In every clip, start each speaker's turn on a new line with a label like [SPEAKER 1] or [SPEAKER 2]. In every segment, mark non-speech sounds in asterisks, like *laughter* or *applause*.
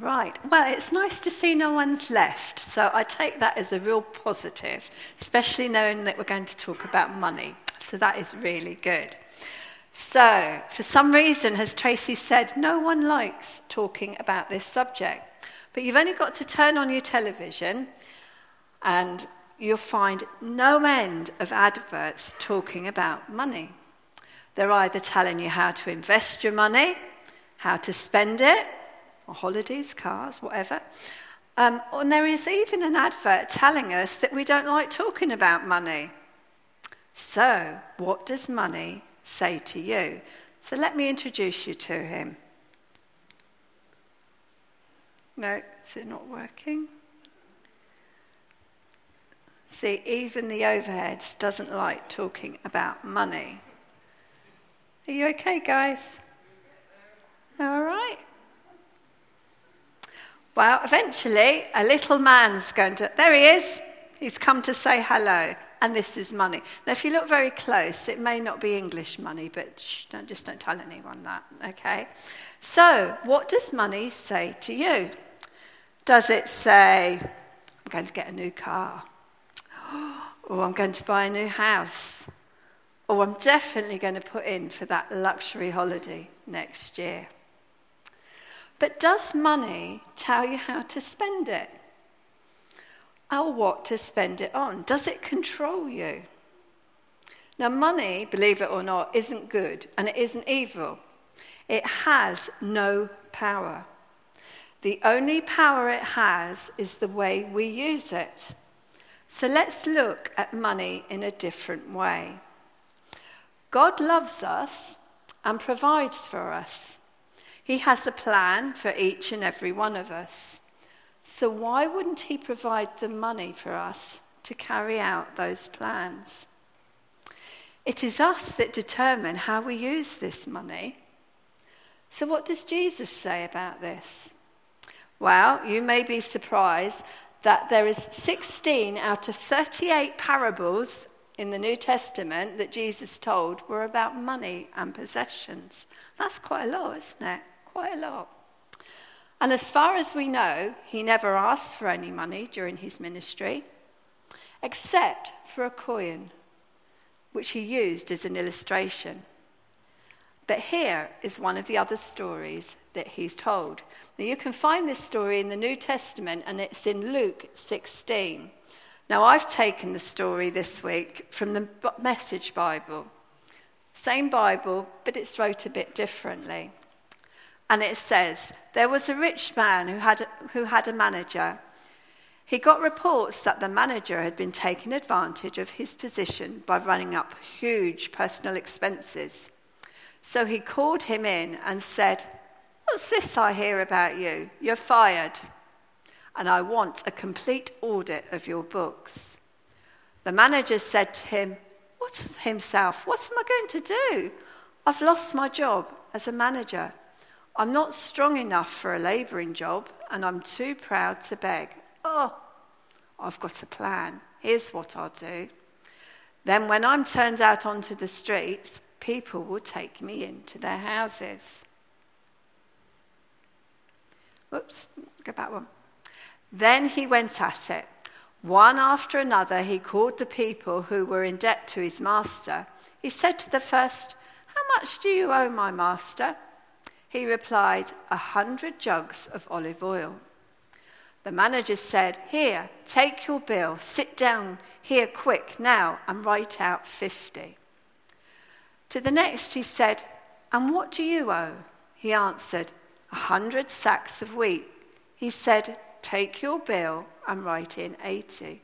[SPEAKER 1] Right. Well, it's nice to see no one's left. So I take that as a real positive, especially knowing that we're going to talk about money. So that is really good. So, for some reason, as Tracy said, no one likes talking about this subject. But you've only got to turn on your television and you'll find no end of adverts talking about money. They're either telling you how to invest your money, how to spend it, or holidays, cars, whatever. Um, and there is even an advert telling us that we don't like talking about money. So, what does money say to you. So let me introduce you to him. No, is it not working? See, even the overheads doesn't like talking about money. Are you okay, guys? All. Well, eventually, a little man's going to. There he is. He's come to say hello and this is money. Now, if you look very close, it may not be English money, but shh, don't, just don't tell anyone that, okay? So, what does money say to you? Does it say, I'm going to get a new car? Or I'm going to buy a new house? Or I'm definitely going to put in for that luxury holiday next year? But does money tell you how to spend it? or what to spend it on? Does it control you? Now, money, believe it or not, isn't good and it isn't evil. It has no power. The only power it has is the way we use it. So let's look at money in a different way. God loves us and provides for us. He has a plan for each and every one of us. So, why wouldn't He provide the money for us to carry out those plans? It is us that determine how we use this money. So, what does Jesus say about this? Well, you may be surprised that there is 16 out of 38 parables in the New Testament that Jesus told were about money and possessions. That's quite a lot, isn't it? Quite a lot. And as far as we know, he never asked for any money during his ministry, except for a coin, which he used as an illustration. But here is one of the other stories that he's told. Now, you can find this story in the New Testament, and it's in Luke 16. Now, I've taken the story this week from the Message Bible. Same Bible, but it's wrote a bit differently. And it says, There was a rich man who had, who had a manager. He got reports that the manager had been taking advantage of his position by running up huge personal expenses. So he called him in and said, What's this I hear about you? You're fired. And I want a complete audit of your books. The manager said to him, What himself? What am I going to do? I've lost my job as a manager. I'm not strong enough for a labouring job, and I'm too proud to beg. Oh, I've got a plan. Here's what I'll do. Then, when I'm turned out onto the streets, people will take me into their houses. Oops, go back one. Then he went at it. One after another, he called the people who were in debt to his master. He said to the first, How much do you owe my master? He replied, A hundred jugs of olive oil. The manager said, Here, take your bill, sit down here quick now, and write out 50. To the next he said, And what do you owe? He answered, A hundred sacks of wheat. He said, Take your bill and write in 80.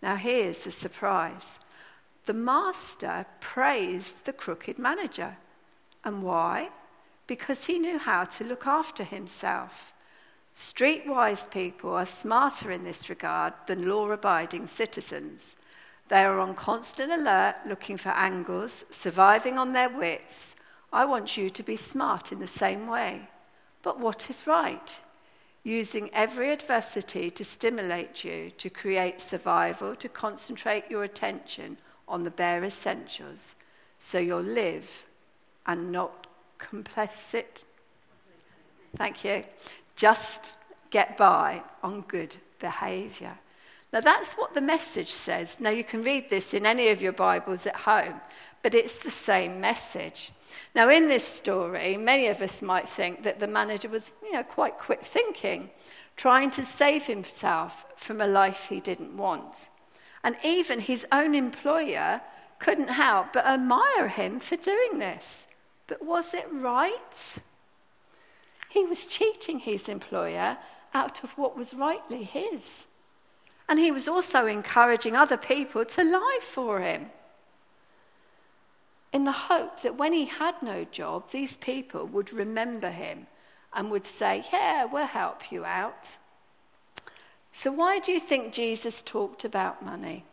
[SPEAKER 1] Now here's the surprise the master praised the crooked manager. And why? Because he knew how to look after himself. Streetwise people are smarter in this regard than law abiding citizens. They are on constant alert, looking for angles, surviving on their wits. I want you to be smart in the same way. But what is right? Using every adversity to stimulate you, to create survival, to concentrate your attention on the bare essentials, so you'll live and not complicit. Thank you. just get by on good behavior. Now, that's what the message says. Now, you can read this in any of your Bibles at home, but it's the same message. Now, in this story, many of us might think that the manager was, you know, quite quick thinking, trying to save himself from a life he didn't want. And even his own employer couldn't help but admire him for doing this. But was it right? He was cheating his employer out of what was rightly his. And he was also encouraging other people to lie for him in the hope that when he had no job, these people would remember him and would say, Yeah, we'll help you out. So, why do you think Jesus talked about money?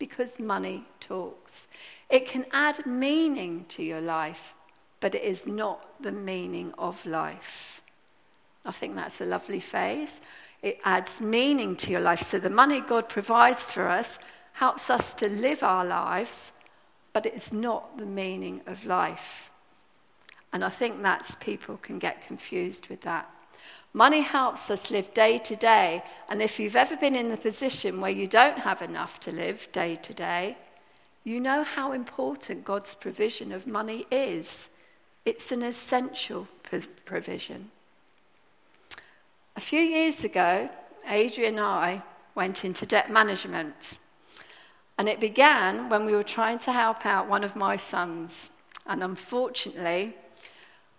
[SPEAKER 1] Because money talks. It can add meaning to your life, but it is not the meaning of life. I think that's a lovely phrase. It adds meaning to your life. So the money God provides for us helps us to live our lives, but it's not the meaning of life. And I think that's people can get confused with that. Money helps us live day to day. And if you've ever been in the position where you don't have enough to live day to day, you know how important God's provision of money is. It's an essential provision. A few years ago, Adrian and I went into debt management. And it began when we were trying to help out one of my sons. And unfortunately,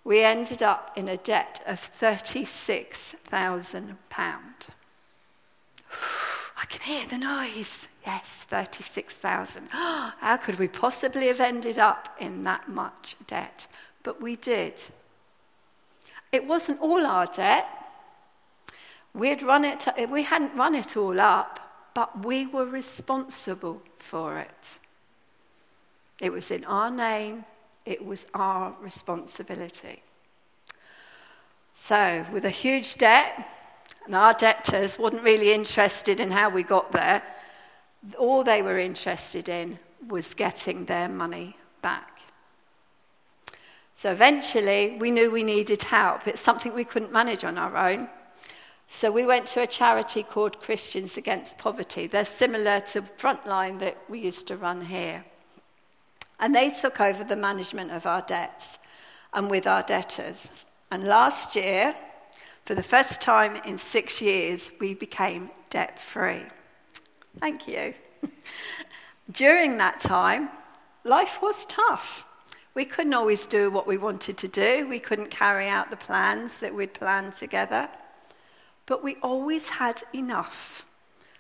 [SPEAKER 1] we ended up in a debt of £36,000. *sighs* I can hear the noise. Yes, 36,000. *gasps* How could we possibly have ended up in that much debt? But we did. It wasn't all our debt. We'd run it, we hadn't run it all up, but we were responsible for it. It was in our name, it was our responsibility. So, with a huge debt, and our debtors weren't really interested in how we got there, all they were interested in was getting their money back. So eventually, we knew we needed help. It's something we couldn't manage on our own. So we went to a charity called Christians Against Poverty. They're similar to Frontline that we used to run here. And they took over the management of our debts and with our debtors. And last year, for the first time in six years, we became debt free. Thank you. *laughs* During that time, life was tough. We couldn't always do what we wanted to do, we couldn't carry out the plans that we'd planned together. But we always had enough.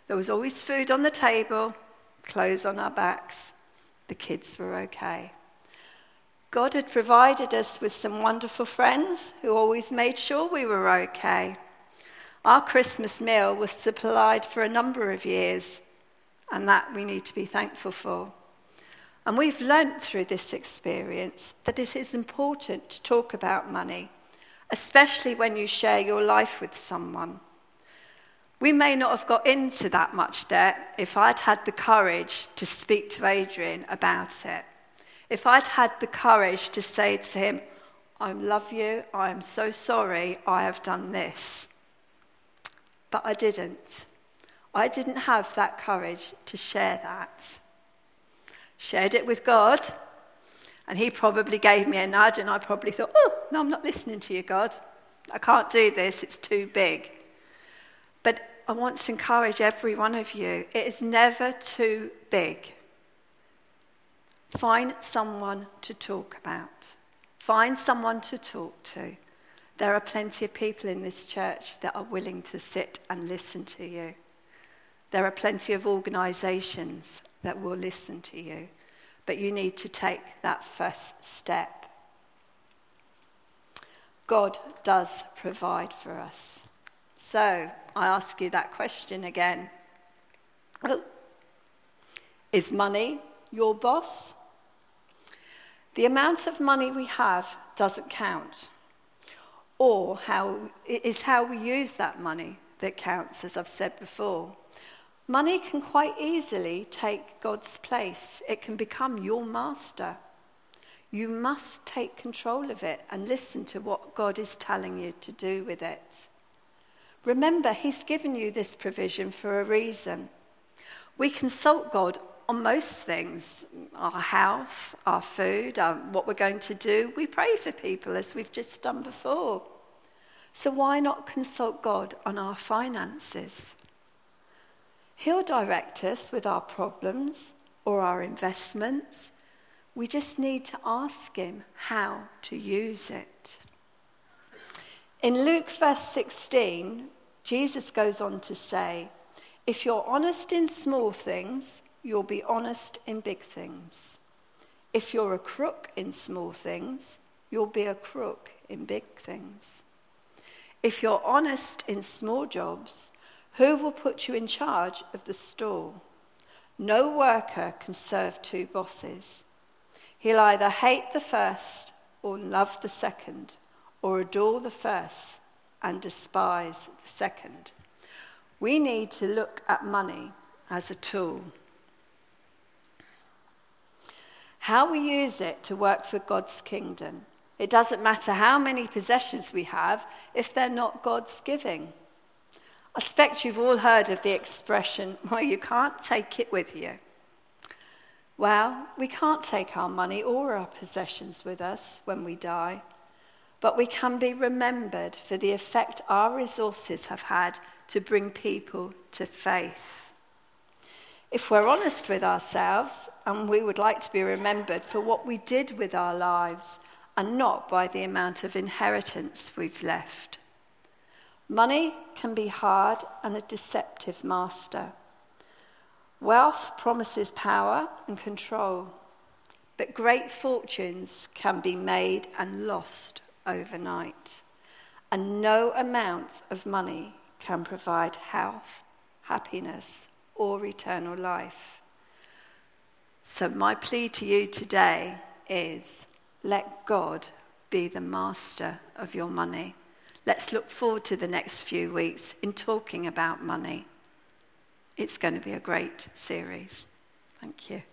[SPEAKER 1] There was always food on the table, clothes on our backs. The kids were okay. God had provided us with some wonderful friends who always made sure we were okay. Our Christmas meal was supplied for a number of years, and that we need to be thankful for. And we've learnt through this experience that it is important to talk about money especially when you share your life with someone. We may not have got into that much debt if I'd had the courage to speak to Adrian about it. If I'd had the courage to say to him, I love you, I am so sorry I have done this. But I didn't. I didn't have that courage to share that. Shared it with God, and he probably gave me a nudge, and I probably thought, oh, no, I'm not listening to you, God. I can't do this, it's too big. But I want to encourage every one of you it is never too big. Find someone to talk about, find someone to talk to. There are plenty of people in this church that are willing to sit and listen to you. There are plenty of organizations that will listen to you but you need to take that first step. God does provide for us. So I ask you that question again oh. Is money your boss? The amount of money we have doesn't count, or how, it is how we use that money that counts, as I've said before. Money can quite easily take God's place, it can become your master. You must take control of it and listen to what God is telling you to do with it. remember He's given you this provision for a reason. We consult God on most things our health, our food, um, what we're going to do. We pray for people as we've just done before. So why not consult God on our finances? He'll direct us with our problems or our investments. We just need to ask Him how to use it. In Luke verse 16, Jesus goes on to say, If you're honest in small things, you'll be honest in big things. If you're a crook in small things, you'll be a crook in big things. If you're honest in small jobs, who will put you in charge of the store? No worker can serve two bosses. He'll either hate the first or love the second, or adore the first and despise the second. We need to look at money as a tool. How we use it to work for God's kingdom. It doesn't matter how many possessions we have if they're not God's giving. I suspect you've all heard of the expression, well, you can't take it with you. Well, we can't take our money or our possessions with us when we die, but we can be remembered for the effect our resources have had to bring people to faith. If we're honest with ourselves, and we would like to be remembered for what we did with our lives and not by the amount of inheritance we've left. Money can be hard and a deceptive master. Wealth promises power and control, but great fortunes can be made and lost overnight. And no amount of money can provide health, happiness, or eternal life. So, my plea to you today is let God be the master of your money. Let's look forward to the next few weeks in talking about money. It's going to be a great series. Thank you.